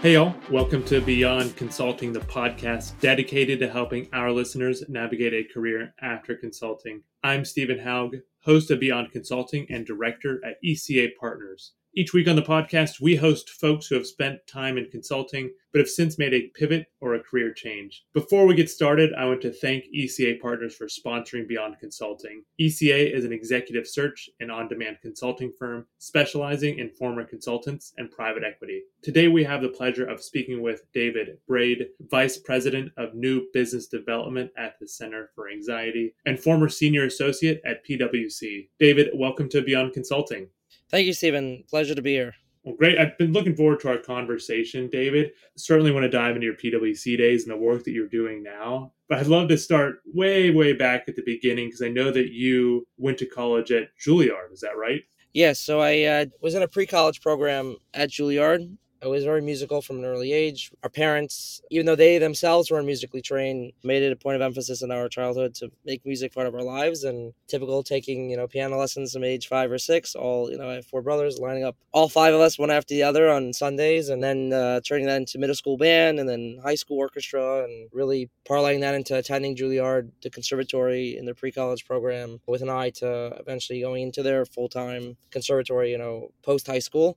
Hey, y'all. Welcome to Beyond Consulting, the podcast dedicated to helping our listeners navigate a career after consulting. I'm Stephen Haug, host of Beyond Consulting and director at ECA Partners. Each week on the podcast, we host folks who have spent time in consulting but have since made a pivot or a career change. Before we get started, I want to thank ECA Partners for sponsoring Beyond Consulting. ECA is an executive search and on demand consulting firm specializing in former consultants and private equity. Today, we have the pleasure of speaking with David Braid, Vice President of New Business Development at the Center for Anxiety and former Senior Associate at PwC. David, welcome to Beyond Consulting. Thank you, Stephen. Pleasure to be here. Well, great. I've been looking forward to our conversation, David. Certainly want to dive into your PwC days and the work that you're doing now. But I'd love to start way, way back at the beginning because I know that you went to college at Juilliard. Is that right? Yes. So I uh, was in a pre college program at Juilliard. I was very musical from an early age. Our parents, even though they themselves weren't musically trained, made it a point of emphasis in our childhood to make music part of our lives. And typical taking, you know, piano lessons from age five or six. All, you know, I have four brothers lining up all five of us one after the other on Sundays, and then uh, turning that into middle school band and then high school orchestra, and really parlaying that into attending Juilliard, the conservatory in their pre-college program, with an eye to eventually going into their full-time conservatory, you know, post high school.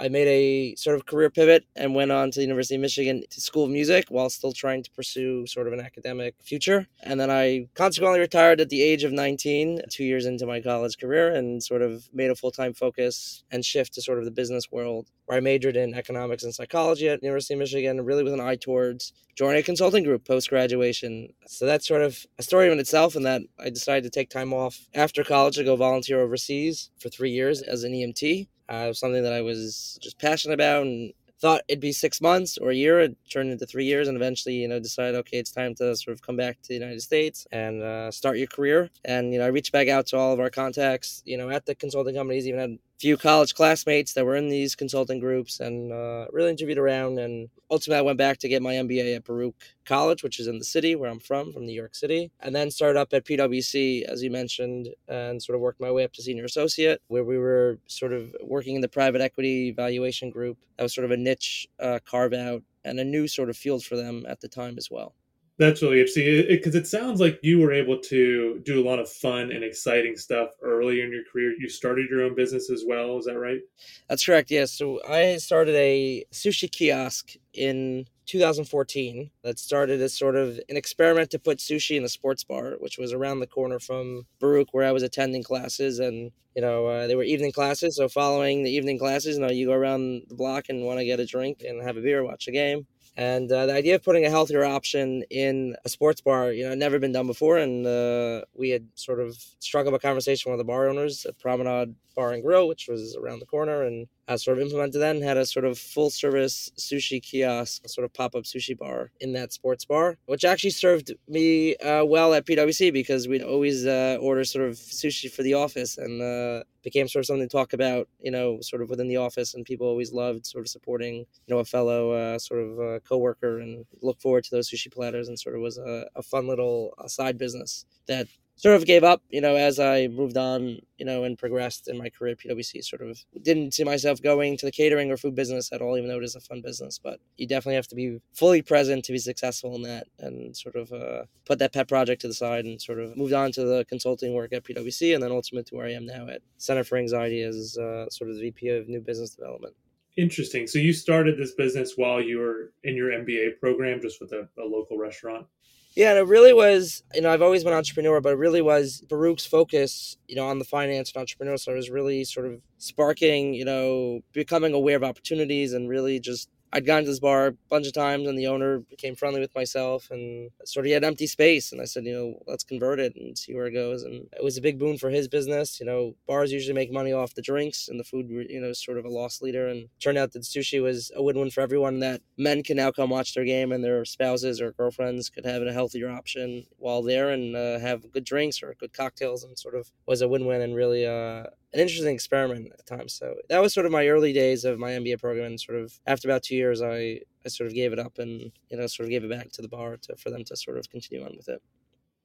I made a sort of career pivot and went on to the University of Michigan to School of Music while still trying to pursue sort of an academic future. And then I consequently retired at the age of 19, two years into my college career, and sort of made a full time focus and shift to sort of the business world, where I majored in economics and psychology at University of Michigan, really with an eye towards joining a consulting group post graduation. So that's sort of a story in itself, and that I decided to take time off after college to go volunteer overseas for three years as an EMT uh, something that I was just passionate about and thought it'd be six months or a year. It turned into three years, and eventually, you know, decided okay, it's time to sort of come back to the United States and uh, start your career. And you know, I reached back out to all of our contacts, you know, at the consulting companies, even had few college classmates that were in these consulting groups and uh, really interviewed around. And ultimately, I went back to get my MBA at Baruch College, which is in the city where I'm from, from New York City. And then started up at PwC, as you mentioned, and sort of worked my way up to senior associate, where we were sort of working in the private equity valuation group. That was sort of a niche uh, carve out and a new sort of field for them at the time as well. That's really interesting because it, it, sounds like you were able to do a lot of fun and exciting stuff early in your career. You started your own business as well. Is that right? That's correct. Yes. So I started a sushi kiosk in 2014 that started as sort of an experiment to put sushi in a sports bar, which was around the corner from Baruch, where I was attending classes. And, you know, uh, they were evening classes. So following the evening classes, you know, you go around the block and want to get a drink and have a beer, watch a game. And uh, the idea of putting a healthier option in a sports bar, you know, never been done before. And uh, we had sort of struck up a conversation with the bar owners at Promenade Bar and Grill, which was around the corner, and I sort of implemented that and had a sort of full service sushi kiosk, sort of pop up sushi bar in that sports bar, which actually served me uh, well at PwC because we'd always uh, order sort of sushi for the office and uh, became sort of something to talk about, you know, sort of within the office. And people always loved sort of supporting, you know, a fellow uh, sort of uh, coworker and look forward to those sushi platters and sort of was a, a fun little uh, side business that sort of gave up, you know, as I moved on, you know, and progressed in my career at PwC. Sort of didn't see myself going to the catering or food business at all, even though it is a fun business. But you definitely have to be fully present to be successful in that, and sort of uh, put that pet project to the side, and sort of moved on to the consulting work at PwC, and then ultimately to where I am now at Center for Anxiety as uh, sort of the VP of New Business Development. Interesting. So you started this business while you were in your MBA program, just with a, a local restaurant. Yeah, and it really was, you know, I've always been an entrepreneur, but it really was Baruch's focus, you know, on the finance and entrepreneurial side was really sort of sparking, you know, becoming aware of opportunities and really just I'd gone to this bar a bunch of times, and the owner became friendly with myself, and sort of had empty space. And I said, you know, let's convert it and see where it goes. And it was a big boon for his business. You know, bars usually make money off the drinks, and the food, you know, sort of a loss leader. And turned out that sushi was a win-win for everyone. That men can now come watch their game, and their spouses or girlfriends could have a healthier option while there and uh, have good drinks or good cocktails, and sort of was a win-win and really uh, an interesting experiment at times. So that was sort of my early days of my MBA program, and sort of after about two years, I I sort of gave it up and you know sort of gave it back to the bar to for them to sort of continue on with it.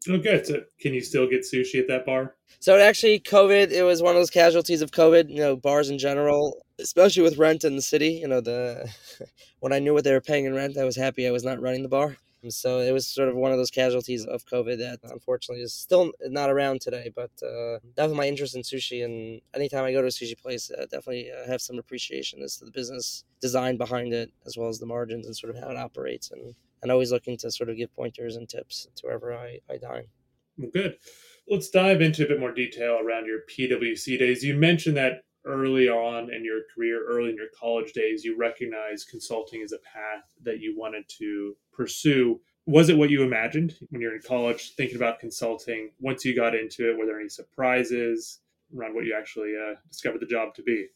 Oh, good. So, can you still get sushi at that bar? So it actually, COVID, it was one of those casualties of COVID. You know, bars in general, especially with rent in the city. You know, the when I knew what they were paying in rent, I was happy I was not running the bar. So it was sort of one of those casualties of COVID that unfortunately is still not around today. But uh, definitely my interest in sushi, and anytime I go to a sushi place, uh, definitely uh, have some appreciation as to the business design behind it, as well as the margins and sort of how it operates, and and always looking to sort of give pointers and tips to wherever I, I dine. Good. Let's dive into a bit more detail around your PwC days. You mentioned that early on in your career, early in your college days, you recognized consulting as a path that you wanted to pursue. Was it what you imagined when you're in college thinking about consulting? Once you got into it, were there any surprises around what you actually uh, discovered the job to be?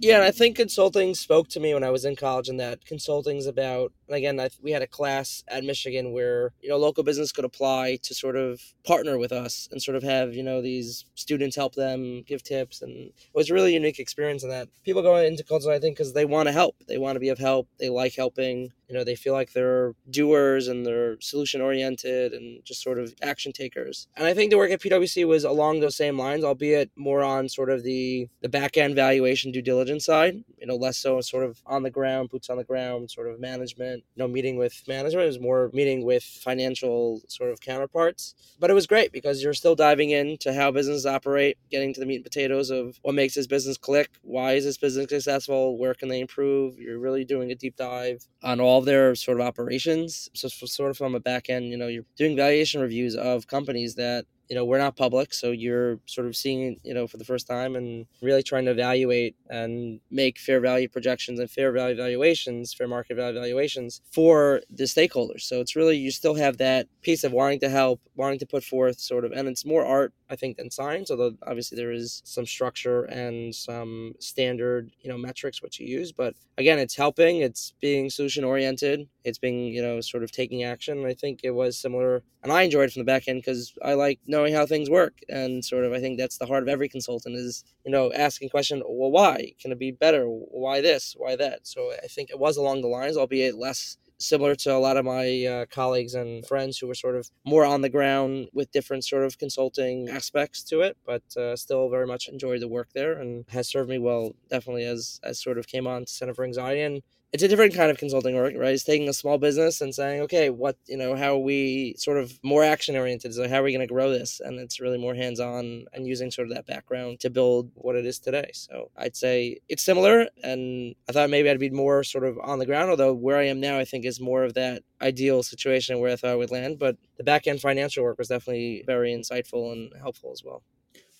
Yeah, and I think consulting spoke to me when I was in college, and that consulting's about. And again, I, we had a class at Michigan where you know local business could apply to sort of partner with us and sort of have you know these students help them give tips, and it was a really unique experience in that people go into consulting I think because they want to help, they want to be of help, they like helping, you know they feel like they're doers and they're solution oriented and just sort of action takers. And i think the work at pwc was along those same lines albeit more on sort of the the back end valuation due diligence side you know less so sort of on the ground boots on the ground sort of management know meeting with management it was more meeting with financial sort of counterparts. But it was great because you're still diving into how businesses operate getting to the meat and potatoes of what makes this business click. Why is this business successful? Where can they improve? You're really doing a deep dive on all their sort of operations. So, sort of from a back end, you know, you're doing valuation reviews of companies that you know we're not public so you're sort of seeing you know for the first time and really trying to evaluate and make fair value projections and fair value valuations fair market value valuations for the stakeholders. So it's really you still have that piece of wanting to help wanting to put forth sort of and it's more art i think than science although obviously there is some structure and some standard you know metrics which you use but again it's helping it's being solution oriented it's being you know sort of taking action i think it was similar and i enjoyed it from the back end because i like knowing knowing how things work and sort of i think that's the heart of every consultant is you know asking question well why? Can it be better? Why this? Why that? So i think it was along the lines albeit less similar to a lot of my uh, colleagues and friends who were sort of more on the ground with different sort of consulting aspects to it, but uh, still very much enjoyed the work there and has served me well, definitely as as sort of came on to Center for Anxiety and it's a different kind of consulting work, right? It's taking a small business and saying, okay, what you know, how are we sort of more action oriented? So how are we going to grow this? And it's really more hands on and using sort of that background to build what it is today. So I'd say it's similar, and I thought maybe I'd be more sort of on the ground. Although where I am now, I think is more of that ideal situation where I thought I would land. But the back end financial work was definitely very insightful and helpful as well.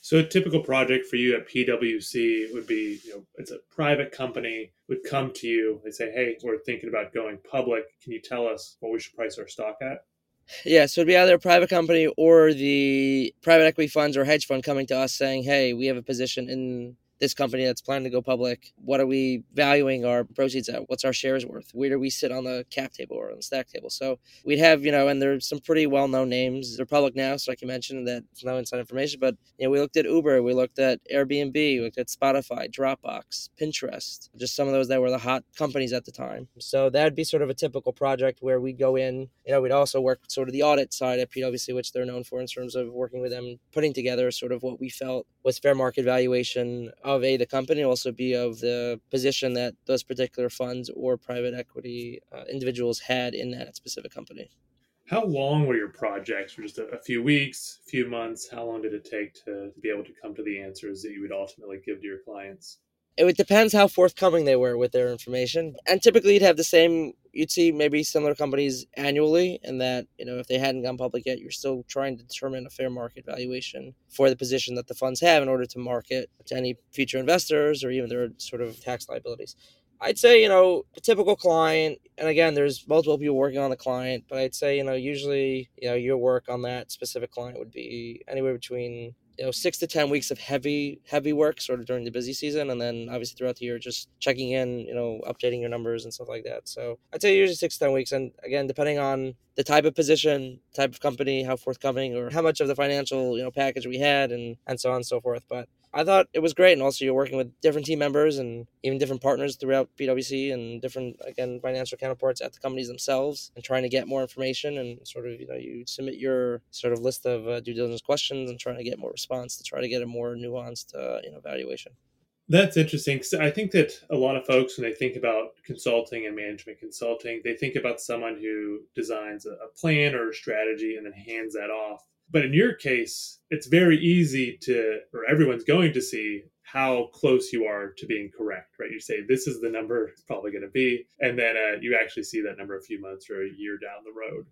So a typical project for you at PwC would be, you know, it's a private company would come to you. They say, "Hey, we're thinking about going public. Can you tell us what we should price our stock at?" Yeah, so it'd be either a private company or the private equity funds or hedge fund coming to us saying, "Hey, we have a position in this company that's planning to go public, what are we valuing our proceeds at? What's our shares worth? Where do we sit on the cap table or on the stack table? So we'd have, you know, and there's some pretty well known names. They're public now, so I can mention that it's no inside information. But you know, we looked at Uber, we looked at Airbnb, we looked at Spotify, Dropbox, Pinterest, just some of those that were the hot companies at the time. So that'd be sort of a typical project where we'd go in, you know, we'd also work sort of the audit side at PwC, which they're known for in terms of working with them, putting together sort of what we felt was fair market valuation of a the company, also be of the position that those particular funds or private equity uh, individuals had in that specific company. How long were your projects? For just a, a few weeks, a few months? How long did it take to, to be able to come to the answers that you would ultimately give to your clients? It depends how forthcoming they were with their information. And typically, you'd have the same. You'd see maybe similar companies annually, and that you know if they hadn't gone public yet, you're still trying to determine a fair market valuation for the position that the funds have in order to market to any future investors or even their sort of tax liabilities. I'd say, you know, a typical client, and again, there's multiple people working on the client, but I'd say, you know, usually, you know, your work on that specific client would be anywhere between you know six to ten weeks of heavy heavy work sort of during the busy season and then obviously throughout the year just checking in you know updating your numbers and stuff like that. So i'd say usually six to ten weeks and again depending on the type of position type of company how forthcoming or how much of the financial you know package we had and and so on and so forth. But I thought it was great. And also, you're working with different team members and even different partners throughout PwC and different, again, financial counterparts at the companies themselves and trying to get more information. And sort of, you know, you submit your sort of list of uh, due diligence questions and trying to get more response to try to get a more nuanced, uh, you know, valuation. That's interesting because I think that a lot of folks, when they think about consulting and management consulting, they think about someone who designs a plan or a strategy and then hands that off. But in your case, it's very easy to, or everyone's going to see how close you are to being correct, right? You say this is the number it's probably going to be, and then uh, you actually see that number a few months or a year down the road.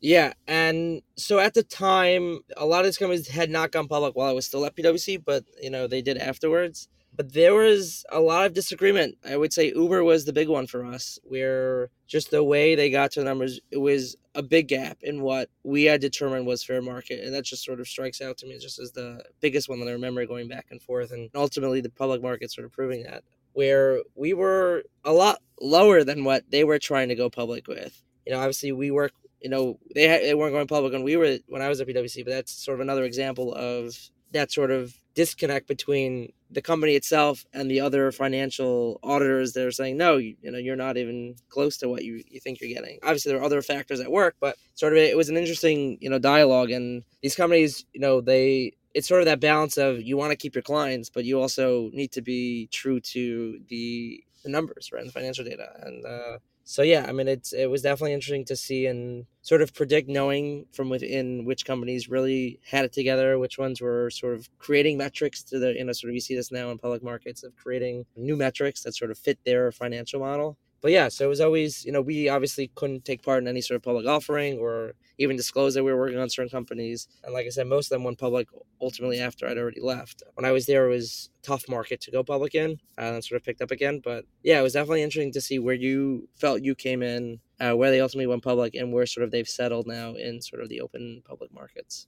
Yeah, and so at the time, a lot of these companies had not gone public while I was still at PwC, but you know they did afterwards. But there was a lot of disagreement. I would say Uber was the big one for us, where just the way they got to the numbers, it was a big gap in what we had determined was fair market. And that just sort of strikes out to me just as the biggest one that I remember going back and forth. And ultimately, the public market sort of proving that, where we were a lot lower than what they were trying to go public with. You know, obviously, we work you know they had, they weren't going public when we were when I was at PwC, but that's sort of another example of that sort of disconnect between the company itself and the other financial auditors that are saying no you, you, know you're not even close to what you, you think you're getting. Obviously there are other factors at work but sort of it was an interesting you know dialogue and these companies you know they it's sort of that balance of you want to keep your clients but you also need to be true to the the numbers right and the financial data and uh, so yeah, I mean, it's it was definitely interesting to see and sort of predict, knowing from within which companies really had it together, which ones were sort of creating metrics to the you know sort of you see this now in public markets of creating new metrics that sort of fit their financial model. But yeah, so it was always you know we obviously couldn't take part in any sort of public offering or even disclose that we were working on certain companies. And like I said, most of them went public ultimately after I'd already left. When I was there, it was tough market to go public in, and then sort of picked up again. But yeah, it was definitely interesting to see where you felt you came in, uh, where they ultimately went public, and where sort of they've settled now in sort of the open public markets.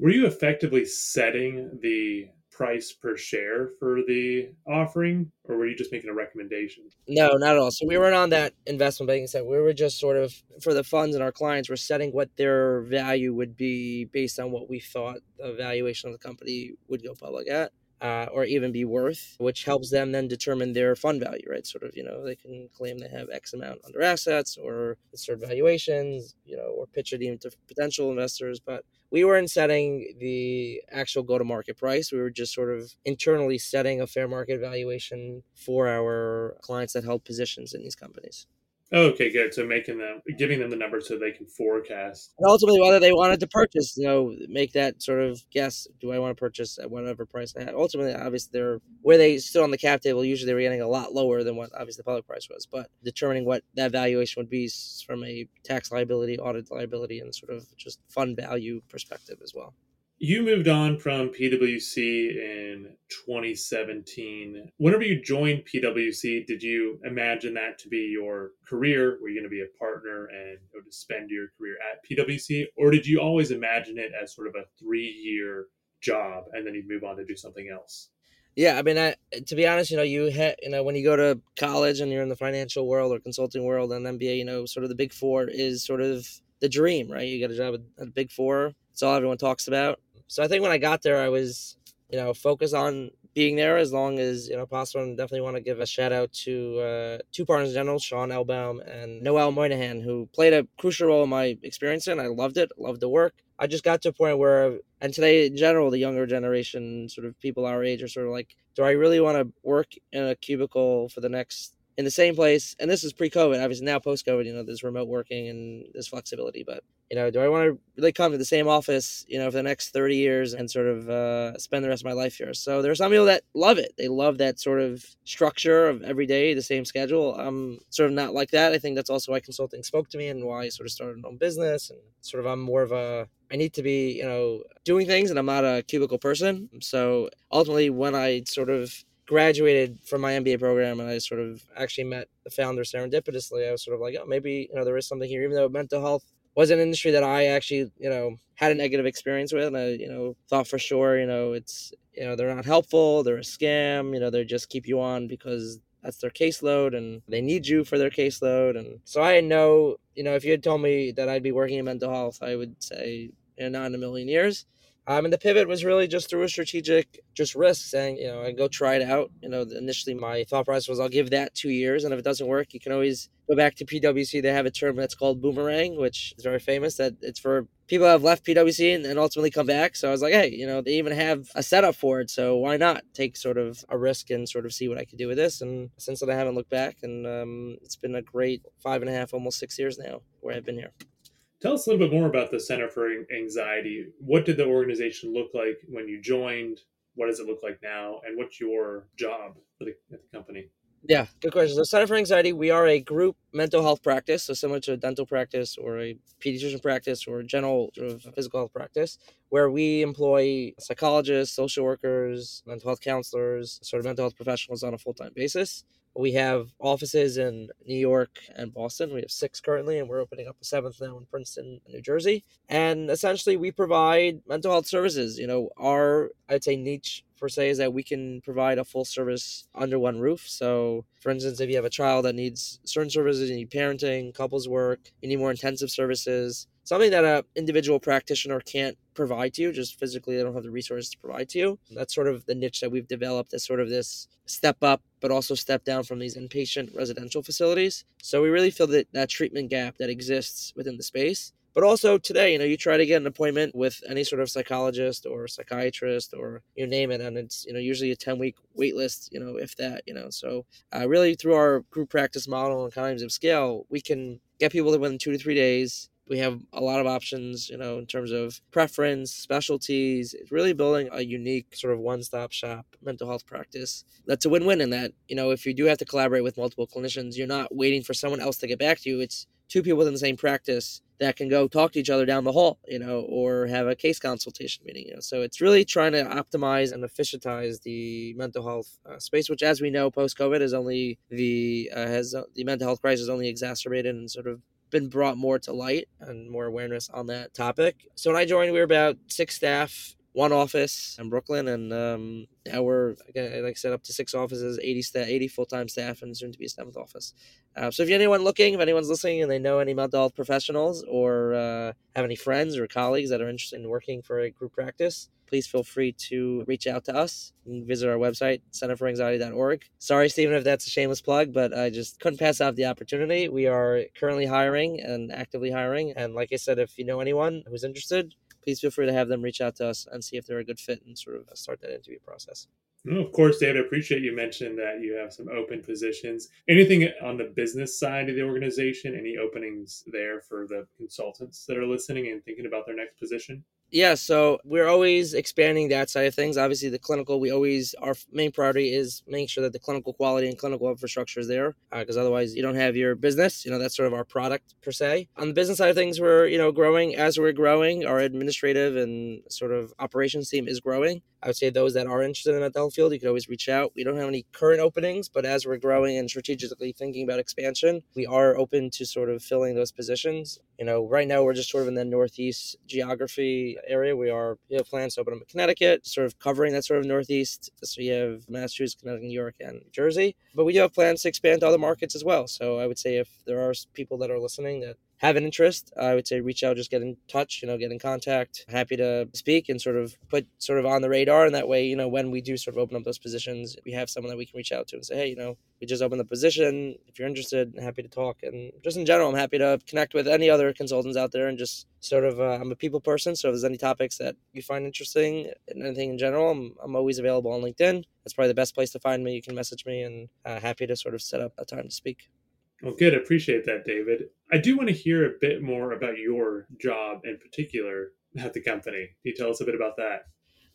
Were you effectively setting the price per share for the offering, or were you just making a recommendation? No, not at all. So we weren't on that investment banking side. We were just sort of for the funds and our clients, we're setting what their value would be based on what we thought the valuation of the company would go public at. Uh, or even be worth, which helps them then determine their fund value, right? Sort of, you know, they can claim they have X amount under assets or certain valuations, you know, or pitch it even to potential investors. But we weren't setting the actual go to market price. We were just sort of internally setting a fair market valuation for our clients that held positions in these companies. Okay, good. So making them, giving them the number so they can forecast. And ultimately, whether they wanted to purchase, you know, make that sort of guess: Do I want to purchase at whatever price I had? Ultimately, obviously, they're where they stood on the cap table. Usually, they were getting a lot lower than what obviously the public price was. But determining what that valuation would be from a tax liability, audit liability, and sort of just fund value perspective as well. You moved on from PwC in 2017. Whenever you joined PwC, did you imagine that to be your career? Were you going to be a partner and go to spend your career at PwC? Or did you always imagine it as sort of a three year job and then you'd move on to do something else? Yeah, I mean, I, to be honest, you know, you you know when you go to college and you're in the financial world or consulting world and MBA, you know, sort of the big four is sort of the dream, right? You get a job at, at Big Four. It's all everyone talks about. So I think when I got there, I was, you know, focused on being there as long as you know possible. And definitely want to give a shout out to uh, two partners in general, Sean Elbaum and Noel Moynihan, who played a crucial role in my experience. And I loved it, loved the work. I just got to a point where, and today in general, the younger generation, sort of people our age, are sort of like, do I really want to work in a cubicle for the next in the same place. And this is pre-COVID. Obviously, now post-COVID, you know, there's remote working and there's flexibility. But you know, do I want to really come to the same office, you know, for the next 30 years and sort of uh, spend the rest of my life here? So there are some people that love it. They love that sort of structure of every day, the same schedule. I'm sort of not like that. I think that's also why consulting spoke to me and why I sort of started my own business. And sort of, I'm more of a I need to be, you know, doing things and I'm not a cubicle person. So ultimately, when I sort of graduated from my MBA program and I sort of actually met the founder serendipitously, I was sort of like, oh, maybe, you know, there is something here, even though mental health was an industry that I actually, you know, had a negative experience with. And I, you know, thought for sure, you know, it's, you know, they're not helpful. They're a scam. You know, they just keep you on because that's their caseload and they need you for their caseload. And so I know, you know, if you had told me that I'd be working in mental health, I would say, you know, not in a million years. Um, and the pivot was really just through a strategic, just risk, saying, you know, I go try it out. You know, initially my thought process was I'll give that two years, and if it doesn't work, you can always go back to PwC. They have a term that's called boomerang, which is very famous. That it's for people who have left PwC and, and ultimately come back. So I was like, hey, you know, they even have a setup for it, so why not take sort of a risk and sort of see what I could do with this? And since then, I haven't looked back, and um, it's been a great five and a half, almost six years now where I've been here. Tell us a little bit more about the Center for Anxiety. What did the organization look like when you joined? What does it look like now? And what's your job the, at the company? Yeah, good question. So, Center for Anxiety, we are a group mental health practice, so similar to a dental practice or a pediatrician practice or a general sort of physical health practice, where we employ psychologists, social workers, mental health counselors, sort of mental health professionals on a full time basis. We have offices in New York and Boston. We have six currently, and we're opening up a seventh now in Princeton, New Jersey. And essentially, we provide mental health services. You know, our, I'd say, niche per se is that we can provide a full service under one roof. So, for instance, if you have a child that needs certain services, you need parenting, couples work, you need more intensive services, something that a individual practitioner can't provide to you just physically they don't have the resources to provide to you that's sort of the niche that we've developed as sort of this step up but also step down from these inpatient residential facilities so we really feel that that treatment gap that exists within the space but also today you know you try to get an appointment with any sort of psychologist or psychiatrist or you name it and it's you know usually a 10 week wait list you know if that you know so uh, really through our group practice model and economies of scale we can get people within two to three days we have a lot of options, you know, in terms of preference, specialties. It's really building a unique sort of one-stop shop mental health practice. That's a win-win in that, you know, if you do have to collaborate with multiple clinicians, you're not waiting for someone else to get back to you. It's two people within the same practice that can go talk to each other down the hall, you know, or have a case consultation meeting. You know, so it's really trying to optimize and efficientize the mental health uh, space, which, as we know, post COVID is only the uh, has uh, the mental health crisis only exacerbated and sort of been brought more to light and more awareness on that topic. So when I joined, we were about six staff, one office in Brooklyn, and um, now we're again, like I said, up to six offices, eighty staff, eighty full time staff, and soon to be a seventh office. Uh, so if anyone looking, if anyone's listening, and they know any mental health professionals or uh, have any friends or colleagues that are interested in working for a group practice, please feel free to reach out to us and visit our website, centerforanxiety.org. Sorry, Stephen, if that's a shameless plug, but I just couldn't pass off the opportunity. We are currently hiring and actively hiring. And like I said, if you know anyone who's interested, please feel free to have them reach out to us and see if they're a good fit and sort of start that interview process. No, of course, David, I appreciate you mentioning that you have some open positions. Anything on the business side of the organization? Any openings there for the consultants that are listening and thinking about their next position? Yeah, so we're always expanding that side of things. Obviously, the clinical, we always, our main priority is making sure that the clinical quality and clinical infrastructure is there, because uh, otherwise you don't have your business. You know, that's sort of our product per se. On the business side of things, we're, you know, growing. As we're growing, our administrative and sort of operations team is growing. I would say those that are interested in that health field, you could always reach out. We don't have any current openings, but as we're growing and strategically thinking about expansion, we are open to sort of filling those positions. You know, right now we're just sort of in the northeast geography area. We are we have plans to open up in Connecticut, sort of covering that sort of northeast. So you have Massachusetts, Connecticut, New York, and New Jersey. But we do have plans to expand to other markets as well. So I would say if there are people that are listening that have an interest, I would say reach out, just get in touch, you know, get in contact. Happy to speak and sort of put sort of on the radar. And that way, you know, when we do sort of open up those positions, we have someone that we can reach out to and say, hey, you know, we just opened the position. If you're interested, happy to talk. And just in general, I'm happy to connect with any other consultants out there and just sort of, uh, I'm a people person. So if there's any topics that you find interesting and anything in general, I'm, I'm always available on LinkedIn. That's probably the best place to find me. You can message me and uh, happy to sort of set up a time to speak. Well, good. Appreciate that, David. I do want to hear a bit more about your job in particular at the company. Can you tell us a bit about that?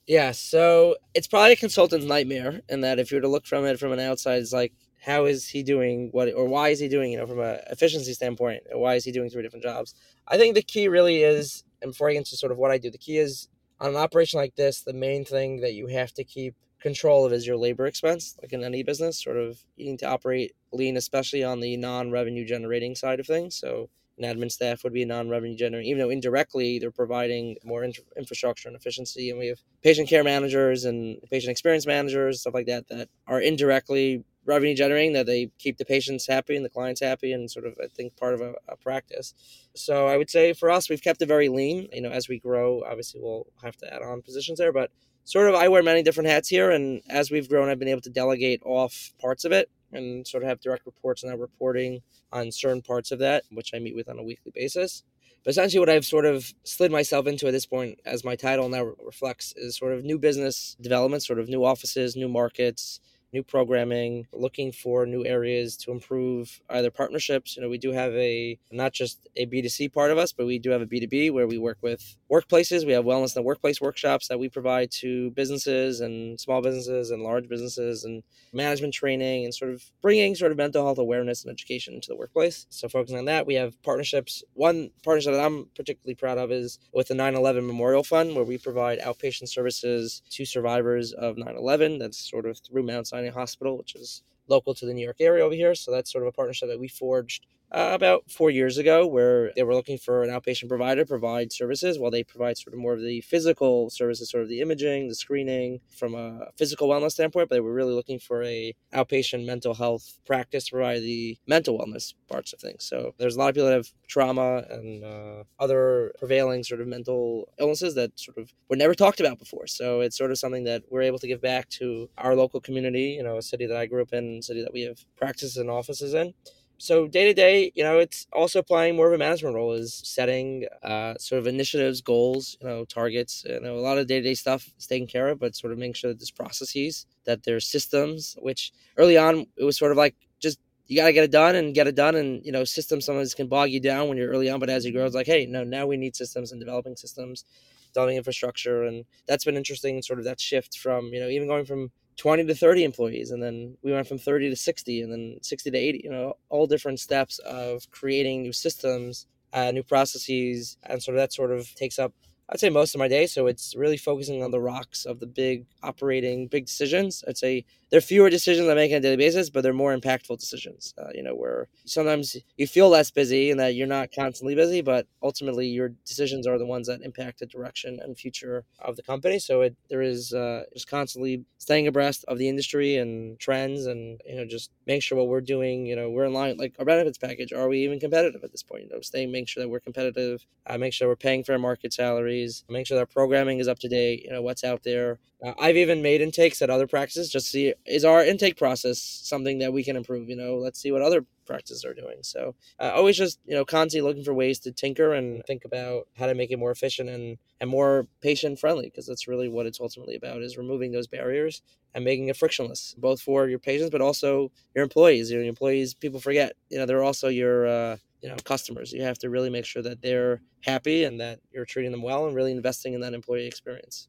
Yeah, so it's probably a consultant's nightmare in that if you were to look from it from an outside, it's like, how is he doing what, or why is he doing, you know, from a efficiency standpoint, why is he doing three different jobs? I think the key really is, and before I get into sort of what I do, the key is on an operation like this, the main thing that you have to keep control of is your labor expense, like in any business, sort of you need to operate lean, especially on the non-revenue generating side of things. So an admin staff would be a non-revenue generating, even though indirectly they're providing more in- infrastructure and efficiency. And we have patient care managers and patient experience managers, stuff like that, that are indirectly revenue generating, that they keep the patients happy and the clients happy, and sort of I think part of a, a practice. So I would say for us, we've kept it very lean. You know, as we grow, obviously we'll have to add on positions there, but sort of I wear many different hats here, and as we've grown, I've been able to delegate off parts of it and sort of have direct reports and now reporting on certain parts of that, which I meet with on a weekly basis. But essentially, what I've sort of slid myself into at this point, as my title now reflects, is sort of new business development, sort of new offices, new markets, new programming, looking for new areas to improve either partnerships. You know, we do have a not just a B2C part of us, but we do have a B2B where we work with workplaces. We have wellness the workplace workshops that we provide to businesses and small businesses and large businesses and management training and sort of bringing sort of mental health awareness and education into the workplace. So focusing on that, we have partnerships. One partnership that I'm particularly proud of is with the 9/11 Memorial Fund, where we provide outpatient services to survivors of 9/11. That's sort of through Mount Sinai Hospital, which is local to the New York area over here. So that's sort of a partnership that we forged uh, about four years ago, where they were looking for an outpatient provider provide services while they provide sort of more of the physical services, sort of the imaging, the screening from a physical wellness standpoint. But they were really looking for a outpatient mental health practice to provide the mental wellness parts of things. So there's a lot of people that have trauma and uh, other prevailing sort of mental illnesses that sort of were never talked about before. So it's sort of something that we're able to give back to our local community, you know, a city that I grew up in, a city that we have practices and offices in so day to day, you know, it's also playing more of a management role, is setting uh, sort of initiatives, goals, you know, targets. You know, a lot of day to day stuff is taken care of, but sort of making sure that there's processes, that there's systems. Which early on it was sort of like just you got to get it done and get it done, and you know, systems sometimes can bog you down when you're early on, but as you grow, it's like, hey, no, now we need systems and developing systems, developing infrastructure, and that's been interesting. Sort of that shift from you know even going from 20 to 30 employees and then we went from 30 to 60 and then 60 to 80 you know all different steps of creating new systems uh, new processes and sort of that sort of takes up I'd say most of my day. So it's really focusing on the rocks of the big operating, big decisions. I'd say there are fewer decisions I make on a daily basis, but they're more impactful decisions. Uh, you know, where sometimes you feel less busy and that you're not constantly busy, but ultimately your decisions are the ones that impact the direction and future of the company. So it there is uh, just constantly staying abreast of the industry and trends, and you know, just make sure what we're doing. You know, we're in line. Like our benefits package, are we even competitive at this point? You know, staying, make sure that we're competitive, uh, make sure we're paying fair market salary make sure that programming is up to date, you know, what's out there. Uh, I've even made intakes at other practices just see is our intake process something that we can improve, you know, let's see what other practices are doing. So uh, always just, you know, constantly looking for ways to tinker and think about how to make it more efficient and, and more patient friendly because that's really what it's ultimately about is removing those barriers and making it frictionless, both for your patients, but also your employees. Your employees, people forget, you know, they're also your, uh, you know customers. You have to really make sure that they're happy and that you're treating them well and really investing in that employee experience.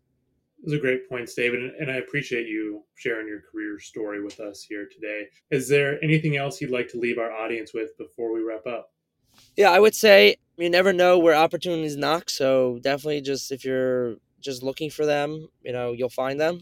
Those are great points david and i appreciate you sharing your career story with us here today. Is there anything else you'd like to leave our audience with before we wrap up? Yeah i would say you never know where opportunities knock so definitely just if you're just looking for them you know you'll find them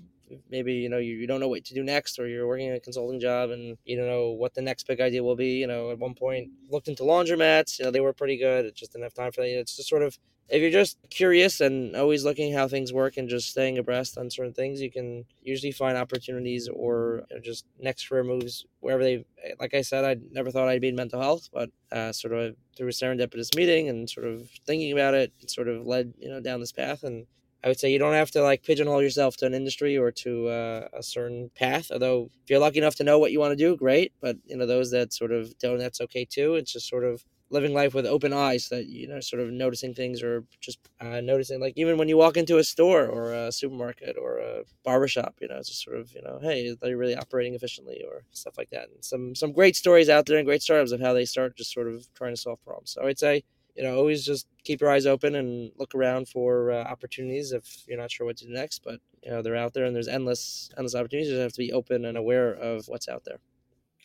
maybe you know you, you don't know what to do next or you're working a consulting job and you don't know what the next big idea will be you know at one point looked into laundromats you know they were pretty good it just didn't have time for that it's just sort of if you're just curious and always looking how things work and just staying abreast on certain things you can usually find opportunities or you know, just next career moves wherever they like i said i never thought i'd be in mental health but uh, sort of through a serendipitous meeting and sort of thinking about it it sort of led you know down this path and I would say you don't have to like pigeonhole yourself to an industry or to uh, a certain path. Although if you're lucky enough to know what you want to do, great. But you know those that sort of don't, that's okay too. It's just sort of living life with open eyes that you know sort of noticing things or just uh, noticing like even when you walk into a store or a supermarket or a barbershop you know it's just sort of you know hey are you really operating efficiently or stuff like that and some some great stories out there and great startups of how they start just sort of trying to solve problems so i'd say you know, always just keep your eyes open and look around for uh, opportunities if you're not sure what to do next. But you know, they're out there, and there's endless, endless opportunities. You have to be open and aware of what's out there.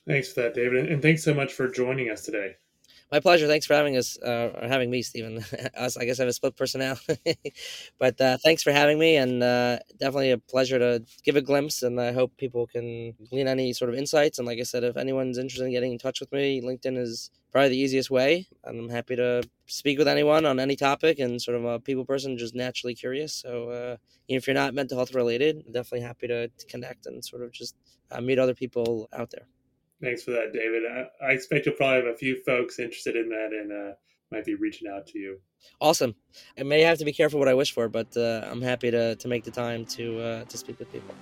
Thanks for that, David, and thanks so much for joining us today. My pleasure. Thanks for having us, uh, or having me, Stephen. I guess I have a split personality, but uh, thanks for having me, and uh, definitely a pleasure to give a glimpse. And I hope people can glean any sort of insights. And like I said, if anyone's interested in getting in touch with me, LinkedIn is probably the easiest way. And I'm happy to speak with anyone on any topic, and sort of a people person, just naturally curious. So uh, if you're not mental health related, I'm definitely happy to, to connect and sort of just uh, meet other people out there. Thanks for that, David. I, I, expect you'll probably have a few folks interested in that and uh, might be reaching out to you. Awesome. I may have to be careful what I wish for, but uh, I'm happy to, to make the time to uh, to speak with people.